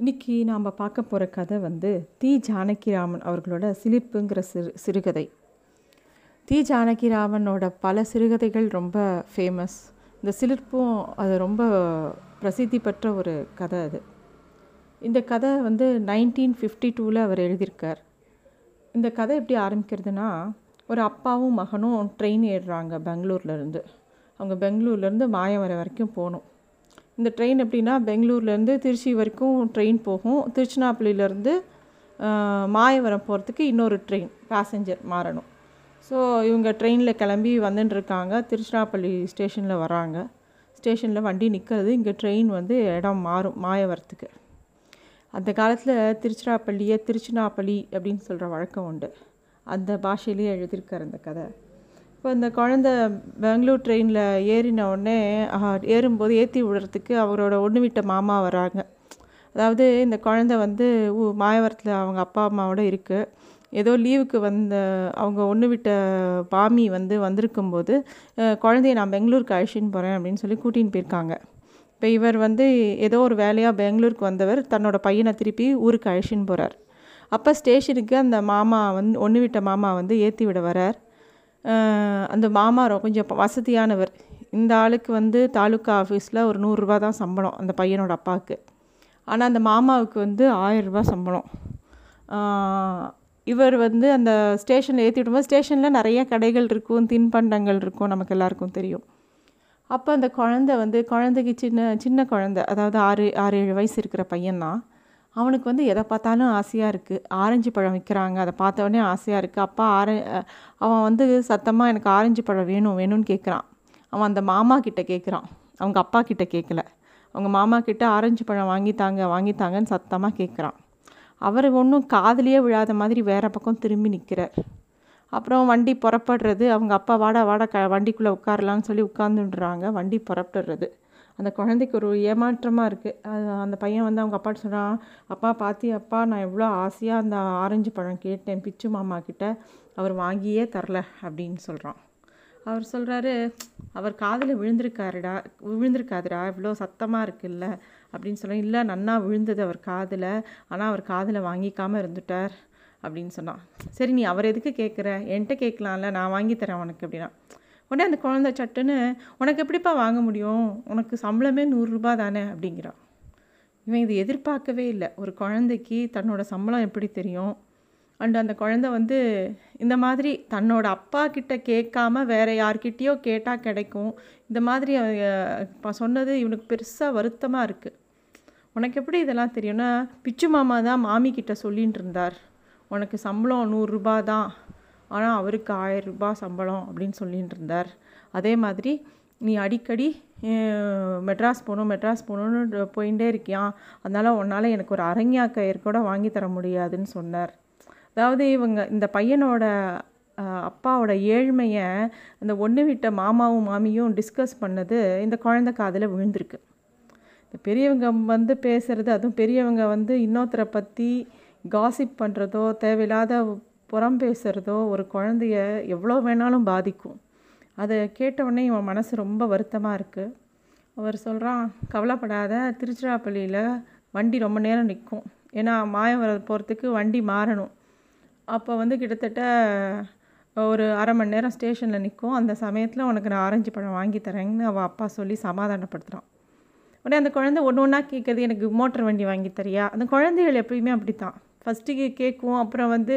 இன்னைக்கு நாம் பார்க்க போகிற கதை வந்து தி ஜானகிராமன் அவர்களோட சிலிர்ப்புங்கிற சிறு சிறுகதை. தி ஜானகிராமனோட பல சிறுகதைகள் ரொம்ப ஃபேமஸ் இந்த சிலிர்ப்பும் அது ரொம்ப பிரசித்தி பெற்ற ஒரு கதை அது. இந்த கதை வந்து நைன்டீன் ஃபிஃப்டி டூவில் அவர் எழுதியிருக்கார். இந்த கதை எப்படி ஆரம்பிக்கிறதுனா ஒரு அப்பாவும் மகனும் ட்ரெயின் ஏறுறாங்க பெங்களூர்லேருந்து அவங்க பெங்களூர்லேருந்து மாயவரை வரைக்கும் போகணும். இந்த ட்ரெயின் எப்படின்னா பெங்களூர்லேருந்து திருச்சி வரைக்கும் ட்ரெயின் போகும். திருச்சினாப்பள்ளியிலேருந்து மாயவரம் போகிறதுக்கு இன்னொரு ட்ரெயின் பேசஞ்சர் மாறணும். ஸோ இவங்க ட்ரெயினில் கிளம்பி வந்துட்டுருக்காங்க திருச்சிராப்பள்ளி ஸ்டேஷனில் வராங்க. ஸ்டேஷனில் வண்டி நிற்கிறது இங்கே ட்ரெயின் வந்து இடம் மாறும் மாயவரத்துக்கு. அந்த காலத்தில் திருச்சிராப்பள்ளியை திருச்சினாப்பள்ளி அப்படின்னு சொல்கிற வழக்கம் உண்டு. அந்த பாஷையிலேயே எழுதியிருக்கார் அந்த கதை. இப்போ இந்த குழந்த பெங்களூர் ட்ரெயினில் ஏறின உடனே ஏறும்போது ஏற்றி விடுறதுக்கு அவரோட ஒன்று விட்ட மாமா வராங்க. அதாவது இந்த குழந்த வந்து மாயவரத்தில் அவங்க அப்பா அம்மாவோட இருக்குது ஏதோ லீவுக்கு வந்த அவங்க ஒன்று விட்ட பாமி வந்து வந்திருக்கும்போது குழந்தைய நான் பெங்களூருக்கு அழைச்சின்னு போகிறேன் அப்படின்னு சொல்லி கூட்டின்னு போயிருக்காங்க. இப்போ இவர் வந்து ஏதோ ஒரு வேலையாக பெங்களூருக்கு வந்தவர் தன்னோட பையனை திருப்பி ஊருக்கு அழைச்சின்னு போகிறார் அப்போ ஸ்டேஷனுக்கு அந்த மாமா வந்து ஒன்று விட்ட மாமா வந்து ஏற்றி விட வரார். அந்த மாமா கொஞ்சம் வசதியானவர். இந்த ஆளுக்கு வந்து தாலுக்கா ஆஃபீஸில் ஒரு நூறுரூவா தான் சம்பளம் அந்த பையனோட அப்பாவுக்கு. ஆனால் அந்த மாமாவுக்கு வந்து ஆயிரரூபா சம்பளம். இவர் வந்து அந்த ஸ்டேஷனில் ஏற்றி விடும்போது ஸ்டேஷனில் நிறைய கடைகள் இருக்கும் தின்பண்டங்கள் இருக்கும் நமக்கு எல்லாருக்கும் தெரியும். அப்போ அந்த குழந்த வந்து குழந்தைக்கு சின்ன சின்ன குழந்த அதாவது ஆறு ஆறு ஏழு வயசு இருக்கிற பையன்தான். அவனுக்கு வந்து எதை பார்த்தாலும் ஆசையாக இருக்குது ஆரஞ்சு பழம் விற்கிறாங்க அதை பார்த்தவொடனே ஆசையாக இருக்குது அப்பா ஆர அவன் வந்து சத்தமாக எனக்கு ஆரஞ்சு பழம் வேணும் வேணும்னு கேட்குறான் அவன் அந்த மாமா கிட்ட கேட்குறான் அவங்க அப்பா கிட்ட கேட்கல அவங்க மாமா கிட்ட ஆரஞ்சு பழம் வாங்கித்தாங்க வாங்கித்தாங்கன்னு சத்தமாக கேட்குறான் அவர் ஒன்றும் காதலியே விழாத மாதிரி வேறு பக்கம் திரும்பி நிற்கிறார் அப்புறம் வண்டி புறப்படுறது. அவங்க அப்பா வாடா வாடா க வண்டிக்குள்ளே உட்காரலான்னு சொல்லி உட்காந்துடுறாங்க வண்டி புறப்படுறது. அந்த குழந்தைக்கு ஒரு ஏமாற்றமாக இருக்குது அந்த பையன் வந்து அவங்க அப்பாட்ட சொல்கிறான் அப்பா பாத்தி அப்பா நான் எவ்வளோ ஆசையாக அந்த ஆரஞ்சு பழம் கேட்டேன் பிச்சு மாமா கிட்ட. அவர் வாங்கியே தரல அப்படின்னு சொல்கிறான் அவர் சொல்கிறாரு அவர் காதில் விழுந்திருக்காருடா விழுந்திருக்காதுடா இவ்வளோ சத்தமாக இருக்குல்ல அப்படின்னு சொல்ல இல்லை நன்னா விழுந்தது அவர் காதில் ஆனால் அவர் காதில் வாங்கிக்காமல் இருந்துட்டார் அப்படின்னு சொன்னான். சரி நீ அவர் எதுக்கு கேட்குற என்கிட்ட கேட்கலாம்ல நான் வாங்கி தரேன் உனக்கு அப்படின்னா. உடனே அந்த குழந்த சட்டுன்னு உனக்கு எப்படிப்பா வாங்க முடியும்? உனக்கு சம்பளமே நூறுரூபா தானே? அப்படிங்கிறான் இவன் இது எதிர்பார்க்கவே இல்லை. ஒரு குழந்தைக்கு தன்னோட சம்பளம் எப்படி தெரியும்? அண்ட் அந்த குழந்த வந்து இந்த மாதிரி தன்னோட அப்பா கிட்ட கேட்காம வேறு யார்கிட்டேயோ கேட்டால் கிடைக்கும். இந்த மாதிரி இப்போ சொன்னது இவனுக்கு பெருசாக வருத்தமாக இருக்குது உனக்கு எப்படி இதெல்லாம் தெரியும்னா பிச்சு மாமா தான் மாமி கிட்ட சொல்லின்னு இருந்தார். உனக்கு சம்பளம் நூறுரூபா தான். ஆனால் அவருக்கு ஆயிரரூபா சம்பளம் அப்படின்னு சொல்லிட்டு இருந்தார். அதே மாதிரி நீ அடிக்கடி மெட்ராஸ் போகணும் மெட்ராஸ் போகணுன்னு போயிட்டே இருக்கியான் அதனால் உன்னால் எனக்கு ஒரு அரங்கியா கயிறு கூட வாங்கி தர முடியாதுன்னு சொன்னார். அதாவது இவங்க இந்த பையனோட அப்பாவோட ஏழ்மையை அந்த ஒன்று விட்ட மாமாவும் மாமியும் டிஸ்கஸ் பண்ணது இந்த குழந்தை காதில் விழுந்திருக்கு. இந்த பெரியவங்க வந்து பேசுகிறது அதுவும் பெரியவங்க வந்து இன்னொருத்தரை பற்றி காசிப் பண்ணுறதோ தேவையில்லாத புறம் பேசுகிறதோ ஒரு குழந்தைய எவ்வளோ வேணாலும் பாதிக்கும். அதை கேட்டவுடனே இவன் மனசு ரொம்ப வருத்தமாக இருக்குது அவர் சொல்கிறான் கவலைப்படாத திருச்சிராப்பள்ளியில் வண்டி ரொம்ப நேரம் நிற்கும். ஏன்னா மாயவரம் போகிறதுக்கு வண்டி மாறணும். அப்போ வந்து கிட்டத்தட்ட ஒரு அரை மணி நேரம் ஸ்டேஷனில் நிற்கும் அந்த சமயத்தில் உனக்கு நான் ஆரஞ்சு பழம் வாங்கி தரேன்னு அவள் அப்பா சொல்லி சமாதானப்படுத்துகிறான் உடனே அந்த குழந்தை ஒன்று ஒன்றா கேட்குறது எனக்கு மோட்டர் வண்டி வாங்கி தரியா? அந்த குழந்தைகள் எப்பயுமே அப்படி தான் ஃபஸ்ட்டு கேட்கும் அப்புறம் வந்து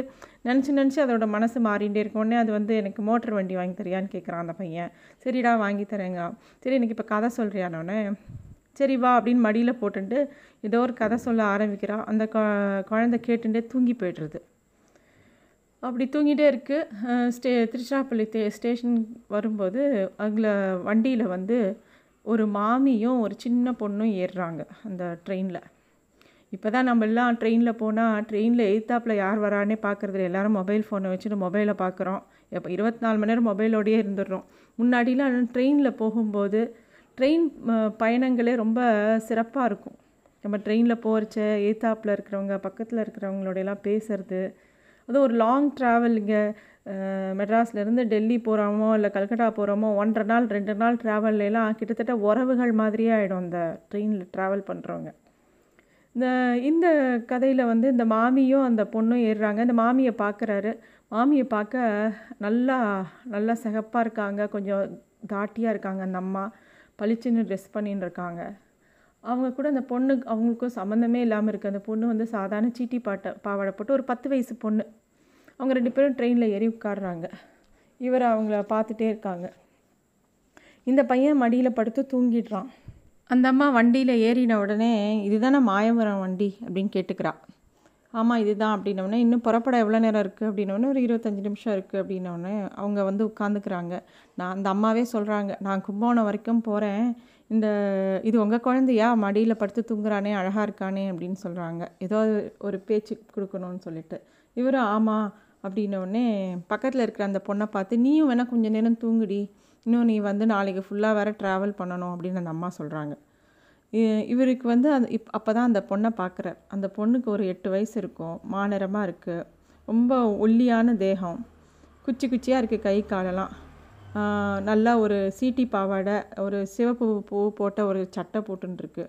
நினச்சி நினச்சி அதோட மனசு மாறிகிட்டே இருக்கும். உடனே அது வந்து எனக்கு மோட்டர் வண்டி வாங்கி தரியான்னு கேட்குறான் அந்த பையன். சரிடா வாங்கி தரேங்க. சரி எனக்கு இப்போ கதை சொல்கிறியானோடனே சரி வா அப்படின்னு மடியில் போட்டுட்டு ஏதோ ஒரு கதை சொல்ல ஆரம்பிக்கிறான் அந்த குழந்தை கேட்டுட்டே தூங்கி போய்டுறது. அப்படி தூங்கிட்டே இருக்குது ஸ்டே திருச்சிராப்பள்ளி தே ஸ்டேஷன் வரும்போது அதில் வண்டியில் வந்து ஒரு மாமியும் ஒரு சின்ன பொண்ணும் ஏறுறாங்க அந்த ட்ரெயினில். இப்போ தான் நம்ம எல்லாம் ட்ரெயினில் போனால் ட்ரெயினில் எய்த்தாப்பில் யார் வரானே பார்க்குறது எல்லோரும் மொபைல் ஃபோனை வச்சுட்டு மொபைலை பார்க்குறோம் இப்போ இருபத்தி நாலு மணி நேரம் மொபைலோடையே இருந்துடுறோம். முன்னாடிலாம் ட்ரெயினில் போகும்போது ட்ரெயின் பயணங்களே ரொம்ப சிறப்பாக இருக்கும். நம்ம ட்ரெயினில் போகிறச்ச எய்த்தாப்பில் இருக்கிறவங்க பக்கத்தில் இருக்கிறவங்களோடையெல்லாம் பேசுறது. அது ஒரு லாங் ட்ராவல் இங்கே மெட்ராஸ்லேருந்து டெல்லி போகிறோமோ இல்லை கல்கட்டா போகிறோமோ ஒன்றரை நாள் ரெண்டு நாள் ட்ராவல்லாம் கிட்டத்தட்ட உறவுகள் மாதிரியே ஆகிடும் அந்த ட்ரெயினில் ட்ராவல் பண்ணுறவங்க இந்த இந்த கதையில் வந்து இந்த மாமியும் அந்த பொண்ணும் ஏறுறாங்க. இந்த மாமியை பார்க்குறாரு மாமியை பார்க்க நல்லா நல்லா சிகப்பாக இருக்காங்க. கொஞ்சம் தாட்டியாக இருக்காங்க அந்த அம்மா. பளிச்சுன்னு ட்ரெஸ் பண்ணின்னு இருக்காங்க. அவங்க கூட அந்த பொண்ணு அவங்களுக்கும் சம்மந்தமே இல்லாமல் இருக்குது அந்த பொண்ணு வந்து சாதாரண சீட்டி பாட்டை பாவாடை போட்டு ஒரு பத்து வயசு பொண்ணு. அவங்க ரெண்டு பேரும் ட்ரெயினில் ஏறி உட்காடுறாங்க இவர் அவங்கள பார்த்துட்டே இருக்காங்க. இந்த பையன் மடியில் படுத்து தூங்கிடுறான். அந்த அம்மா வண்டியில் ஏறின உடனே இதுதானே மாயவரம் வண்டி? அப்படின்னு கேட்டுக்கிறா. ஆமாம் இதுதான் அப்படின்னோடனே இன்னும் புறப்பட எவ்வளோ நேரம் இருக்குது அப்படின்னோடனே ஒரு இருபத்தஞ்சி நிமிஷம் இருக்குது அப்படின்னோடனே அவங்க வந்து உட்காந்துக்கிறாங்க நான் அந்த அம்மாவே சொல்கிறாங்க நான் கும்பகோணம் வரைக்கும் போகிறேன் இந்த இது உங்கள் குழந்தையா? மடியில் படுத்து தூங்குறானே அழகாக இருக்கானே அப்படின்னு சொல்கிறாங்க ஏதோ ஒரு பேச்சு கொடுக்கணும்னு சொல்லிட்டு. இவரும் ஆமாம் அப்படின்னோடனே பக்கத்தில் இருக்கிற அந்த பொண்ணை பார்த்து நீயும் வேணால் கொஞ்சம் நேரம் தூங்குடி. இன்னும் நீ வந்து நாளைக்கு ஃபுல்லாக வேறு ட்ராவல் பண்ணணும் அப்படின்னு அந்த அம்மா சொல்கிறாங்க இவருக்கு வந்து அந்த இப் அப்போ தான் அந்த பொண்ணை பார்க்குறார் அந்த பொண்ணுக்கு ஒரு எட்டு வயசு இருக்கும். மாநிறமாக இருக்குது ரொம்ப ஒல்லியான தேகம். குச்சி குச்சியாக இருக்குது கை காலெல்லாம். நல்லா ஒரு சீட்டி பாவாடை ஒரு சிவப்பு பூ போட்ட ஒரு சட்டை போட்டுருக்கு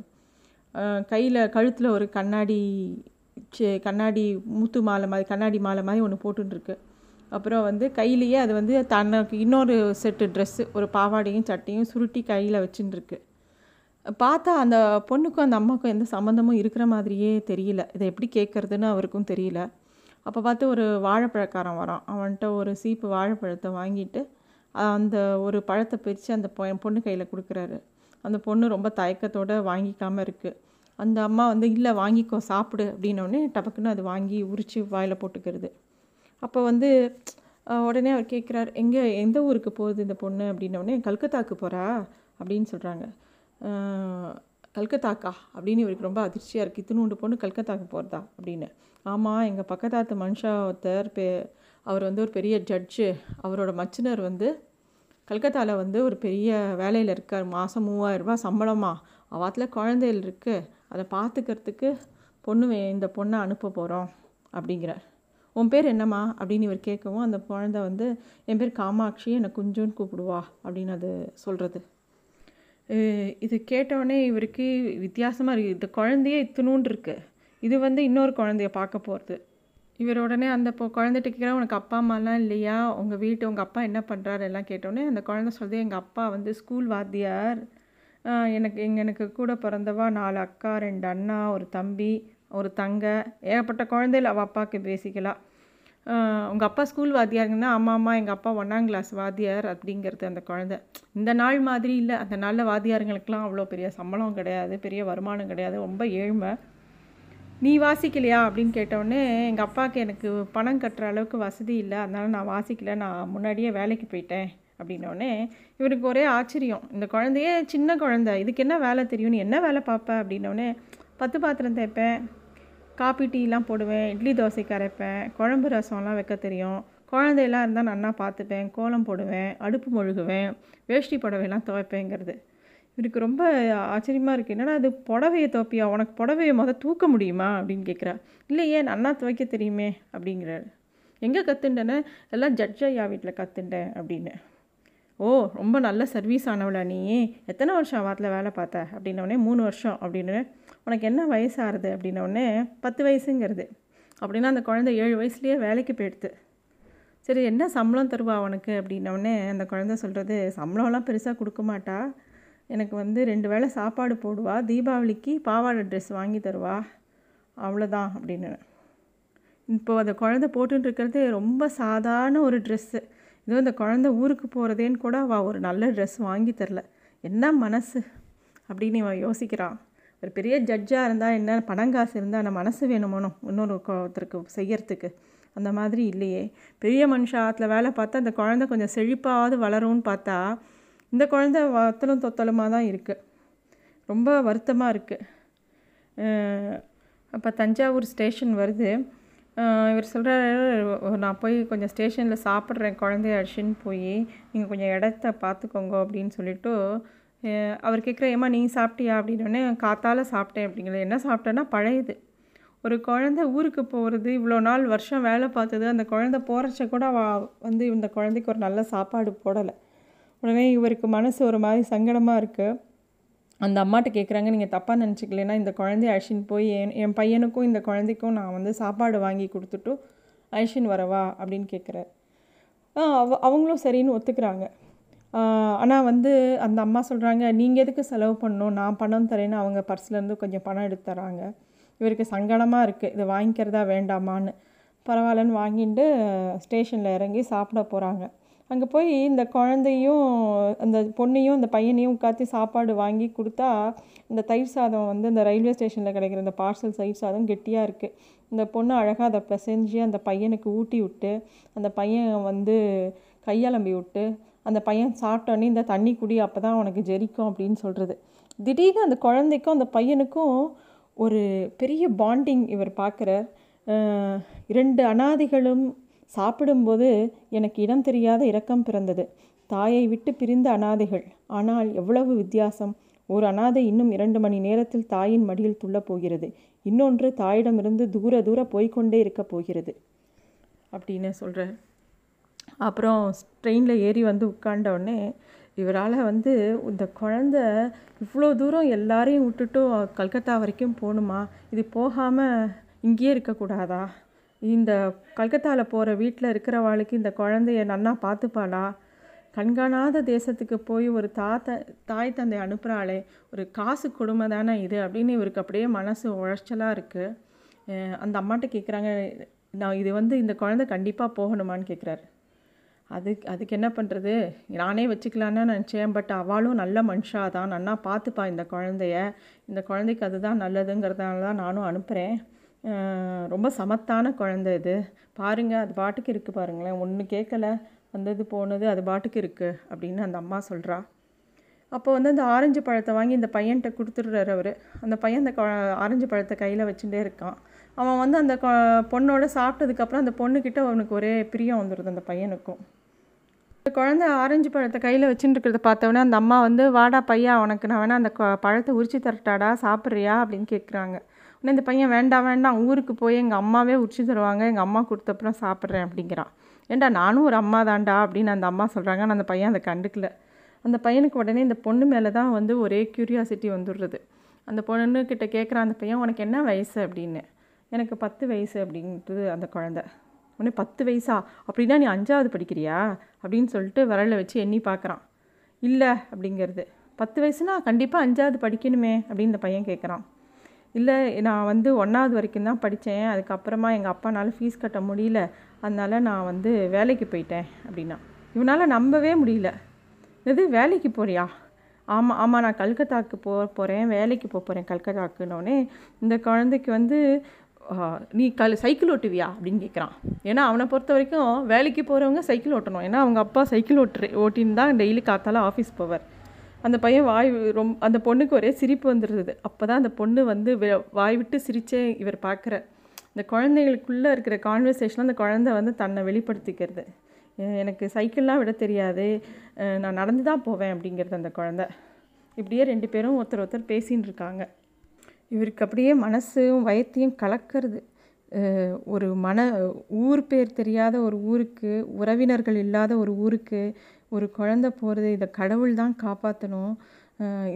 கையில் கழுத்தில் ஒரு கண்ணாடி கண்ணாடி முத்து மாலை மாதிரி கண்ணாடி மாலை மாதிரி ஒன்று போட்டுருக்கு அப்புறம் வந்து கையிலேயே அது வந்து தனக்கு இன்னொரு செட்டு ட்ரெஸ்ஸு ஒரு பாவாடையும் சட்டையும் சுருட்டி கையில் வச்சுட்டுருக்கு பார்த்தா அந்த பொண்ணுக்கும் அந்த அம்மாவுக்கும் எந்த சம்மந்தமும் இருக்கிற மாதிரியே தெரியல. இதை எப்படி கேட்குறதுன்னு அவருக்கும் தெரியல. அப்போ பார்த்து ஒரு வாழைப்பழக்காரன் வரான். அவன்கிட்ட ஒரு சீப்பு வாழைப்பழத்தை வாங்கிட்டு அந்த ஒரு பழத்தை பிரித்து அந்த பொண்ணு கையில் கொடுக்குறாரு. அந்த பொண்ணு ரொம்ப தயக்கத்தோடு வாங்கிக்காமல் இருக்குது அந்த அம்மா வந்து இல்லை வாங்கிக்கோ சாப்பிடு அப்படின்னோடனே டபக்குன்னு அது வாங்கி உரித்து வாயில் போட்டுக்கிறது. அப்போ வந்து உடனே அவர் கேட்குறாரு எங்கே எந்த ஊருக்கு போகுது இந்த பொண்ணு? அப்படின்னோடனே கல்கத்தாக்கு போகிறா அப்படின்னு சொல்கிறாங்க கல்கத்தாக்கா? அப்படின்னு இவருக்கு ரொம்ப அதிர்ச்சியாக இருக்குது இத்தினூண்டு பொண்ணு கல்கத்தாக்கு போகிறதா அப்படின்னு. ஆமாம் எங்கள் பக்கத்தாத்து மனுஷா ஒருத்தர் பே அவர் வந்து ஒரு பெரிய ஜட்ஜு அவரோட மச்சினர் வந்து கல்கத்தாவில் வந்து ஒரு பெரிய வேலையில் இருக்கார். மாதம் மூவாயிரரூபா சம்பளமா? அவாத்தில் குழந்தைகள் இருக்குது அதை பார்த்துக்கிறதுக்கு பொண்ணு இந்த பொண்ணை அனுப்ப போகிறோம் அப்படிங்கிறார். உன் பேர் என்னம்மா? அப்படின்னு இவர் கேட்கவும் அந்த குழந்தை வந்து என் பேர் காமாட்சி என்னை குஞ்சுன்னு கூப்பிடுவா அப்படின்னு அது சொல்கிறது இது கேட்டவுடனே இவருக்கு வித்தியாசமாக இருக்குது இந்த குழந்தையே இத்தினூண்டு இருக்குது இது வந்து இன்னொரு குழந்தைய பார்க்க போகிறது இவர் உடனே அந்த இப்போ குழந்தைகிட்ட கேட்குறா உனக்கு அப்பா அம்மாலாம் இல்லையா? உங்கள் வீட்டு உங்கள் அப்பா என்ன பண்ணுறாரு எல்லாம் கேட்டோடனே அந்த குழந்தை சொல்லுது எங்கள் அப்பா வந்து ஸ்கூல் வாத்தியார். எனக்கு எங்கள் எனக்கு கூட பிறந்தவா நாலு அக்கா ரெண்டு அண்ணா ஒரு தம்பி. ஒரு தங்க ஏகப்பட்ட குழந்தைகள் அவள் அப்பாவுக்கு பேசிக்கலாம் உங்கள் அப்பா ஸ்கூல் வாத்தியாருங்கன்னா அம்மா அம்மா எங்கள் அப்பா ஒன்றாம் கிளாஸ் வாத்தியார் அப்படிங்கிறது அந்த குழந்தை. இந்த நாள் மாதிரி இல்லை. அந்த நாளில் வாத்தியாருங்களுக்கெல்லாம் அவ்வளோ பெரிய சம்பளம் கிடையாது பெரிய வருமானம் கிடையாது ரொம்ப ஏழ்மை. நீ வாசிக்கலையா? அப்படின்னு கேட்டவுடனே எங்கள் அப்பாவுக்கு எனக்கு பணம் கட்டுற அளவுக்கு வசதி இல்லை. அதனால் நான் வாசிக்கல. நான் முன்னாடியே வேலைக்கு போயிட்டேன். அப்படின்னோடனே இவருக்கு ஒரே ஆச்சரியம். இந்த குழந்தையே சின்ன குழந்தை. இதுக்கு என்ன வேலை தெரியும்? நீ என்ன வேலை பார்ப்ப? அப்படின்னோடனே பத்து பாத்திரம் தேய்ப்பேன். காப்பி டீலாம் போடுவேன் இட்லி தோசைக்கு அரைப்பேன் குழம்பு ரசம்லாம் வைக்க தெரியும். குழந்தையெல்லாம் இருந்தால் நன்னா பார்த்துப்பேன் கோலம் போடுவேன் அடுப்பு மொழுகுவேன் வேஷ்டி புடவையெல்லாம் துவைப்பேங்கிறது. இவருக்கு ரொம்ப ஆச்சரியமாக இருக்குது என்னடா அது புடவையை துவைப்பியா? உனக்கு புடவையை மொதல் தூக்க முடியுமா? அப்படின்னு கேட்குறா. இல்லையே நல்லா துவைக்க தெரியுமே அப்படிங்கிறாரு. எங்கே கற்றுண்டேன்னு எல்லாம் ஜட்ஜையா வீட்டில் கற்றுண்டேன் அப்படின்னு. ஓ ரொம்ப நல்ல சர்வீஸ் ஆனவளா நீ? எத்தனை வருஷம் வாரத்தில் வேலை பார்த்த? அப்படின்னோடனே மூணு வருஷம் அப்படின்னு. உனக்கு என்ன வயசாகுது? அப்படின்னோடனே பத்து வயசுங்கிறது. அப்படின்னா அந்த குழந்தை ஏழு வயசுலேயே வேலைக்கு போயிடுது. சரி என்ன சம்பளம் தருவா உனக்கு அப்படின்னோடனே அந்த குழந்தை சொல்கிறது சம்பளம்லாம் பெருசாக கொடுக்க மாட்டா. எனக்கு வந்து ரெண்டு வேளை சாப்பாடு போடுவா. தீபாவளிக்கு பாவாடை ட்ரெஸ் வாங்கி தருவா. அவ்வளோதான் அப்படின்னு இப்போது அந்த குழந்தை போட்டுன்னு இருக்கிறது ரொம்ப சாதாரண ஒரு ட்ரெஸ்ஸு இதோ இந்த குழந்த ஊருக்கு போகிறதேன்னு கூட அவள் ஒரு நல்ல ட்ரெஸ் வாங்கி தரல. என்ன மனசு? அப்படின்னு இவன் யோசிக்கிறான். ஒரு பெரிய ஜட்ஜாக இருந்தால் என்ன பணங்காசு இருந்தால் நம்ம மனசு வேணுமோனோ இன்னொரு ஒருத்தருக்கு செய்யறதுக்கு அந்த மாதிரி இல்லையே. பெரிய மனுஷாத்தில் வேலை பார்த்தா அந்த குழந்தை கொஞ்சம் செழிப்பாவது வளரும்னு பார்த்தா இந்த குழந்தை வத்தலும் தொத்தலுமாக தான் இருக்குது ரொம்ப வருத்தமாக இருக்குது அப்போ தஞ்சாவூர் ஸ்டேஷன் வருது. இவர் சொல்கிறாரு நான் போய் கொஞ்சம் ஸ்டேஷனில் சாப்பிட்றேன் குழந்தைய அடிச்சுன்னு போய் நீங்கள் கொஞ்சம் இடத்த பார்த்துக்கோங்க அப்படின்னு சொல்லிவிட்டு அவர் கேட்குற ஏமா நீ சாப்பிட்டியா? அப்படின்னோடனே காத்தால் சாப்பிட்டேன் அப்படிங்கிற என்ன சாப்பிட்டேன்னா பழையது. ஒரு குழந்த ஊருக்கு போகிறது இவ்வளோ நாள் வருஷம் வேலை பார்த்தது அந்த குழந்த போகிறச்ச கூட அவள் வந்து இந்த குழந்தைக்கு ஒரு நல்ல சாப்பாடு போடலை. உடனே இவருக்கு மனசு ஒரு மாதிரி சங்கடமாக இருக்குது அந்த அம்மாட்ட கேட்குறாங்க நீங்கள் தப்பாக நினச்சிக்கலன்னா இந்த குழந்தைய அழிச்சின்னு போய் என் என் பையனுக்கும் இந்த குழந்தைக்கும் நான் வந்து சாப்பாடு வாங்கி கொடுத்துட்டு அழிச்சின்னு வரவா? அப்படின்னு கேட்குறாரு. அவ அவங்களும் சரின்னு ஒத்துக்கிறாங்க. ஆனால் வந்து அந்த அம்மா சொல்கிறாங்க நீங்கள் எதுக்கு செலவு பண்ணணும்? நான் பணம் தரேன்னு அவங்க பர்ஸ்லேருந்து கொஞ்சம் பணம் எடுத்து தராங்க. இவருக்கு சங்கடமாக இருக்குது இதை வாங்கிக்கிறதா வேண்டாமான்னு. பரவாயில்லன்னு வாங்கிட்டு ஸ்டேஷனில் இறங்கி சாப்பிட போகிறாங்க அங்கே போய் இந்த குழந்தையும் அந்த பொண்ணையும் அந்த பையனையும் உட்காத்தி சாப்பாடு வாங்கி கொடுத்தா இந்த தயிர் சாதம் வந்து இந்த ரயில்வே ஸ்டேஷனில் கிடைக்கிற இந்த பார்சல் தயிர் சாதம் கெட்டியாக இருக்குது இந்த பொண்ணு அழகாக அதை பிசைஞ்சு அந்த பையனுக்கு ஊட்டி விட்டு அந்த பையன் வந்து கையலம்பி விட்டு அந்த பையன் சாப்பிட்டோன்னே இந்த தண்ணி குடி அப்போ தான் உனக்கு ஜெரிக்கும் அப்படின்னு சொல்கிறது திடீர்னு அந்த குழந்தைக்கும் அந்த பையனுக்கும் ஒரு பெரிய பாண்டிங் இவர் பார்க்குறார் இரண்டு அனாதிகளும் சாப்பிடும்போது எனக்கு இடம் தெரியாத இரக்கம் பிறந்தது. தாயை விட்டு பிரிந்த அனாதைகள். ஆனால் எவ்வளவு வித்தியாசம். ஒரு அனாதை இன்னும் இரண்டு மணி நேரத்தில் தாயின் மடியில் துள்ளப் போகிறது. இன்னொன்று தாயிடமிருந்து தூர தூர போய்கொண்டே இருக்க போகிறது. அப்படின்னு சொல்கிறேன் அப்புறம் ட்ரெயினில் ஏறி வந்து உட்காண்டோடனே இவரால் வந்து இந்த குழந்த இவ்வளோ தூரம் எல்லாரையும் விட்டுட்டு கல்கத்தா வரைக்கும் போகணுமா இது போகாமல் இங்கேயே இருக்கக்கூடாதா? இந்த கல்கத்தாவில் போகிற வீட்டில் இருக்கிறவாளுக்கு இந்த குழந்தைய நன்னா பார்த்துப்பாளா? கண்காணாத தேசத்துக்கு போய் ஒரு தாத்த தாய் தந்தை அனுப்புகிறாளே ஒரு காசு கொடுமை தானே இது அப்படின்னு இவருக்கு அப்படியே மனசு உழைச்சலாக இருக்குது அந்த அம்மாட்ட கேட்குறாங்க நான் இது வந்து இந்த குழந்தை கண்டிப்பாக போகணுமான்னு கேட்குறாரு அதுக்கு அதுக்கு என்ன பண்ணுறது நானே வச்சுக்கலான்னு நினச்சேன். பட் அவளும் நல்ல மனுஷா தான். நன்னா பார்த்துப்பா இந்த குழந்தைய. இந்த குழந்தைக்கு அதுதான் நல்லதுங்கிறதுனால தான் நானும் அனுப்புகிறேன் ரொம்ப சமத்தான குழந்தை இது. பாருங்கள் அது பாட்டுக்கு இருக்குது பாருங்களேன். ஒன்று கேட்கல வந்தது போனது அது பாட்டுக்கு இருக்குது அப்படின்னு அந்த அம்மா சொல்கிறா அப்போ வந்து அந்த ஆரஞ்சு பழத்தை வாங்கி இந்த பையன்கிட்ட கொடுத்துட்றாரு அவர். அந்த பையன் அந்த ஆரஞ்சு பழத்தை கையில் வச்சுட்டே இருக்கான். அவன் வந்து அந்த பொண்ணோட சாப்பிட்டதுக்கப்புறம் அந்த பொண்ணுக்கிட்ட அவனுக்கு ஒரே பிரியம் வந்துடுது அந்த பையனுக்கும். குழந்தை ஆரஞ்சு பழத்தை கையில் வச்சுட்டு இருக்கிறத பார்த்தவொடனே அந்த அம்மா வந்து வாடா பையா உனக்கு நான் வேணா அந்த பழத்தை உரிச்சு தரட்டாடா சாப்பிட்றியா? அப்படின்னு கேட்குறாங்க உடனே இந்த பையன் வேண்டாம் வேண்டாம் ஊருக்கு போய் எங்கள் அம்மாவே உரிச்சு தருவாங்க எங்கள் அம்மா கொடுத்தப்புறம் சாப்பிட்றேன் அப்படிங்கிறான். ஏண்டா நானும் ஒரு அம்மா தாண்டா அப்படின்னு அந்த அம்மா சொல்கிறாங்க ஆனால் அந்த பையன் அதை கண்டுக்கல. அந்த பையனுக்கு உடனே இந்த பொண்ணு மேலே தான் வந்து ஒரே க்யூரியாசிட்டி வந்துடுறது. அந்த பொண்ணுக்கிட்ட கேட்குறான் அந்த பையன் உனக்கு என்ன வயசு? அப்படின்னு. எனக்கு பத்து வயசு அப்படின்றது அந்த குழந்த. உடனே பத்து வயசா? அப்படின்னா நீ அஞ்சாவது படிக்கிறியா? அப்படின்னு சொல்லிட்டு விரலை வச்சு எண்ணி பார்க்குறான். இல்லை அப்படிங்கிறது. பத்து வயசுனா கண்டிப்பாக அஞ்சாவது படிக்கணுமே அப்படின்னு இந்த பையன் கேட்குறான் இல்லை நான் வந்து ஒன்றாவது வரைக்கும் தான் படித்தேன் அதுக்கப்புறமா எங்கள் அப்பானால ஃபீஸ் கட்ட முடியல. அதனால் நான் வந்து வேலைக்கு போயிட்டேன் அப்படின்னா. இவனால் நம்பவே முடியல. இது வேலைக்கு போறியா? ஆமாம் ஆமாம் நான் கல்கத்தாவுக்கு போ போகிறேன் வேலைக்கு போக போகிறேன் கல்கத்தாக்குன்னொடனே இந்த குழந்தைக்கு வந்து நீ கல் சைக்கிள் ஓட்டுவியா? அப்படின்னு கேட்குறான் ஏன்னா அவனை பொறுத்த வரைக்கும் வேலைக்கு போகிறவங்க சைக்கிள் ஓட்டணும். ஏன்னா அவங்க அப்பா சைக்கிள் ஓட்டுற ஓட்டின்னு தான் டெய்லி காத்தால ஆஃபீஸ் போவார். அந்த பையன் வாய் ரொம்ப அந்த பொண்ணுக்கு ஒரே சிரிப்பு வந்துடுது அப்போ தான் அந்த பொண்ணு வந்து வாய் விட்டு சிரிச்சே இவர் பார்க்குற இந்த குழந்தைகளுக்குள்ளே இருக்கிற கான்வர்சேஷனில் அந்த குழந்தை வந்து தன்னை வெளிப்படுத்திக்கிறது. எனக்கு சைக்கிள்லாம் விட தெரியாது. நான் நடந்து தான் போவேன் அப்படிங்கிறது அந்த குழந்த. இப்படியே ரெண்டு பேரும் ஒருத்தர் ஒருத்தர் பேசின்னு இருக்காங்க இவருக்கு அப்படியே மனசும் வயத்தையும் கலக்கிறது. ஒரு மன ஊர் பேர் தெரியாத ஒரு ஊருக்கு உறவினர்கள் இல்லாத ஒரு ஊருக்கு ஒரு குழந்த போகிறது இதை கடவுள் தான் காப்பாற்றணும்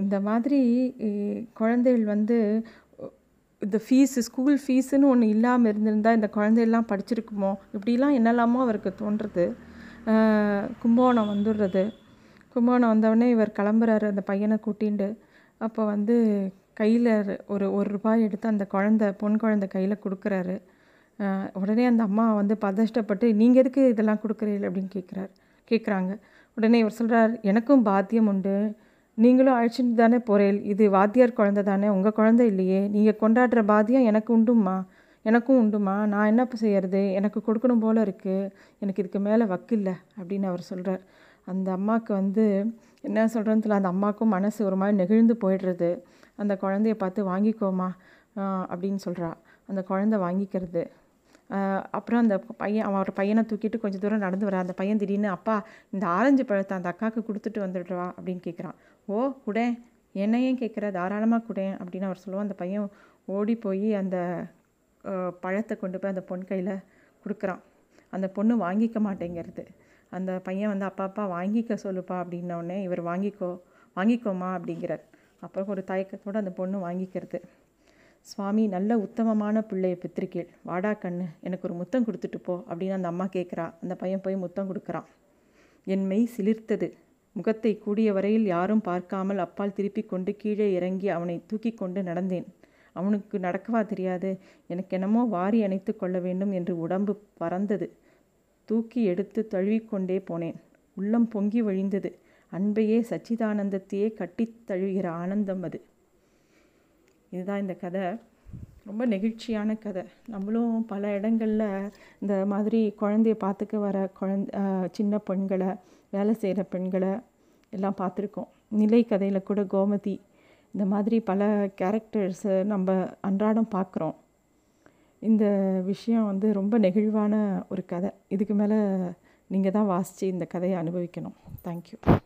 இந்த மாதிரி குழந்தைகள் வந்து இந்த ஃபீஸு ஸ்கூல் ஃபீஸுன்னு ஒன்று இல்லாமல் இருந்திருந்தால் இந்த குழந்தையெல்லாம் படிச்சிருக்குமோ? இப்படிலாம் என்னெல்லாமோ அவருக்கு தோன்றுறது கும்பகோணம் வந்துடுறது. கும்போணம் வந்தவுடனே இவர் கிளம்புறாரு அந்த பையனை கூட்டிண்டு. அப்போ வந்து கையில் ஒரு ஒரு ரூபாய் எடுத்து அந்த குழந்த பொன் குழந்த கையில் கொடுக்குறாரு. உடனே அந்த அம்மா வந்து பதஷ்டப்பட்டு நீங்கள் எதுக்கு இதெல்லாம் கொடுக்குறீங்க அப்படின்னு கேட்குறாரு. கேட்குறாங்க. உடனே இவர் சொல்கிறார் எனக்கும் பாத்தியம் உண்டு. நீங்களும் அழைச்சிட்டு தானே போகிறேன் இது வாத்தியார் குழந்தை தானே. உங்கள் குழந்தை இல்லையே. நீங்கள் கொண்டாடுற பாத்தியம் எனக்கு உண்டுமா எனக்கும் உண்டுமா நான் என்ன செய்யறது? எனக்கு கொடுக்கணும் போல் இருக்குது எனக்கு இதுக்கு மேலே வக்கில்லை அப்படின்னு அவர் சொல்கிறார் அந்த அம்மாவுக்கு வந்து என்ன சொல்கிறதுல அந்த அம்மாவுக்கும் மனசு ஒரு மாதிரி நெகிழ்ந்து போயிடுறது. அந்த குழந்தைய பார்த்து வாங்கிக்கோமா அப்படின்னு சொல்கிறா அந்த குழந்தை வாங்கிக்கிறது. அப்புறம் அந்த பையன் அவன் பையனை தூக்கிட்டு கொஞ்சம் தூரம் நடந்து வரான் அந்த பையன் திடீர்னு அப்பா இந்த ஆரஞ்சு பழத்தை அந்த அக்காவுக்கு கொடுத்துட்டு வந்துடுவா அப்படின்னு கேட்குறான் ஓ குடேன் என்னையும் கேட்குற தாராளமாக குடேன் அப்படின்னு அவர் சொல்லுவோம் அந்த பையன் ஓடி போய் அந்த பழத்தை கொண்டு போய் அந்த பொன் கையில் கொடுக்குறான். அந்த பொண்ணு வாங்கிக்க மாட்டேங்கிறது. அந்த பையன் வந்து அப்பா அப்பா வாங்கிக்க சொல்லுப்பா அப்படின்னோடனே இவர் வாங்கிக்கோ வாங்கிக்கோமா அப்படிங்கிறார். அப்புறம் ஒரு தயக்கத்தோடு அந்த பொண்ணு வாங்கிக்கிறது. சுவாமி நல்ல உத்தமமான பிள்ளையை பித்திருக்கேள் வாடா கண்ணு எனக்கு ஒரு முத்தம் கொடுத்துட்டு போ அப்படின்னு அந்த அம்மா கேட்குறா அந்த பையன் போய் முத்தம் கொடுக்குறான். என் மெய் சிலிர்த்தது. முகத்தை கூடிய வரையில் யாரும் பார்க்காமல் அப்பால் திருப்பி கொண்டு கீழே இறங்கி அவனை தூக்கி கொண்டு நடந்தேன். அவனுக்கு நடக்கவா தெரியாது. எனக்கு என்னமோ வாரி அணைத்து கொள்ள வேண்டும் என்று உடம்பு பறந்தது. தூக்கி எடுத்து தழுவிக்கொண்டே போனேன். உள்ளம் பொங்கி வழிந்தது. அன்பையே சச்சிதானந்தத்தையே கட்டித் தழுவுகிற ஆனந்தம் அது. இதுதான் இந்த கதை. ரொம்ப நெகிழ்ச்சியான கதை. நம்மளும் பல இடங்களில் இந்த மாதிரி குழந்தைய பார்த்துக்க வர குழந்த சின்ன பெண்களை வேலை செய்கிற பெண்களை எல்லாம் பார்த்துருக்கோம். நிலை கதையில் கூட கோமதி இந்த மாதிரி பல கேரக்டர்ஸை நம்ம அன்றாடம் பார்க்குறோம். இந்த விஷயம் வந்து ரொம்ப நெகிழ்வான ஒரு கதை. இதுக்கு மேலே நீங்கள் தான் வாசித்து இந்த கதையை அனுபவிக்கணும். தேங்க்யூ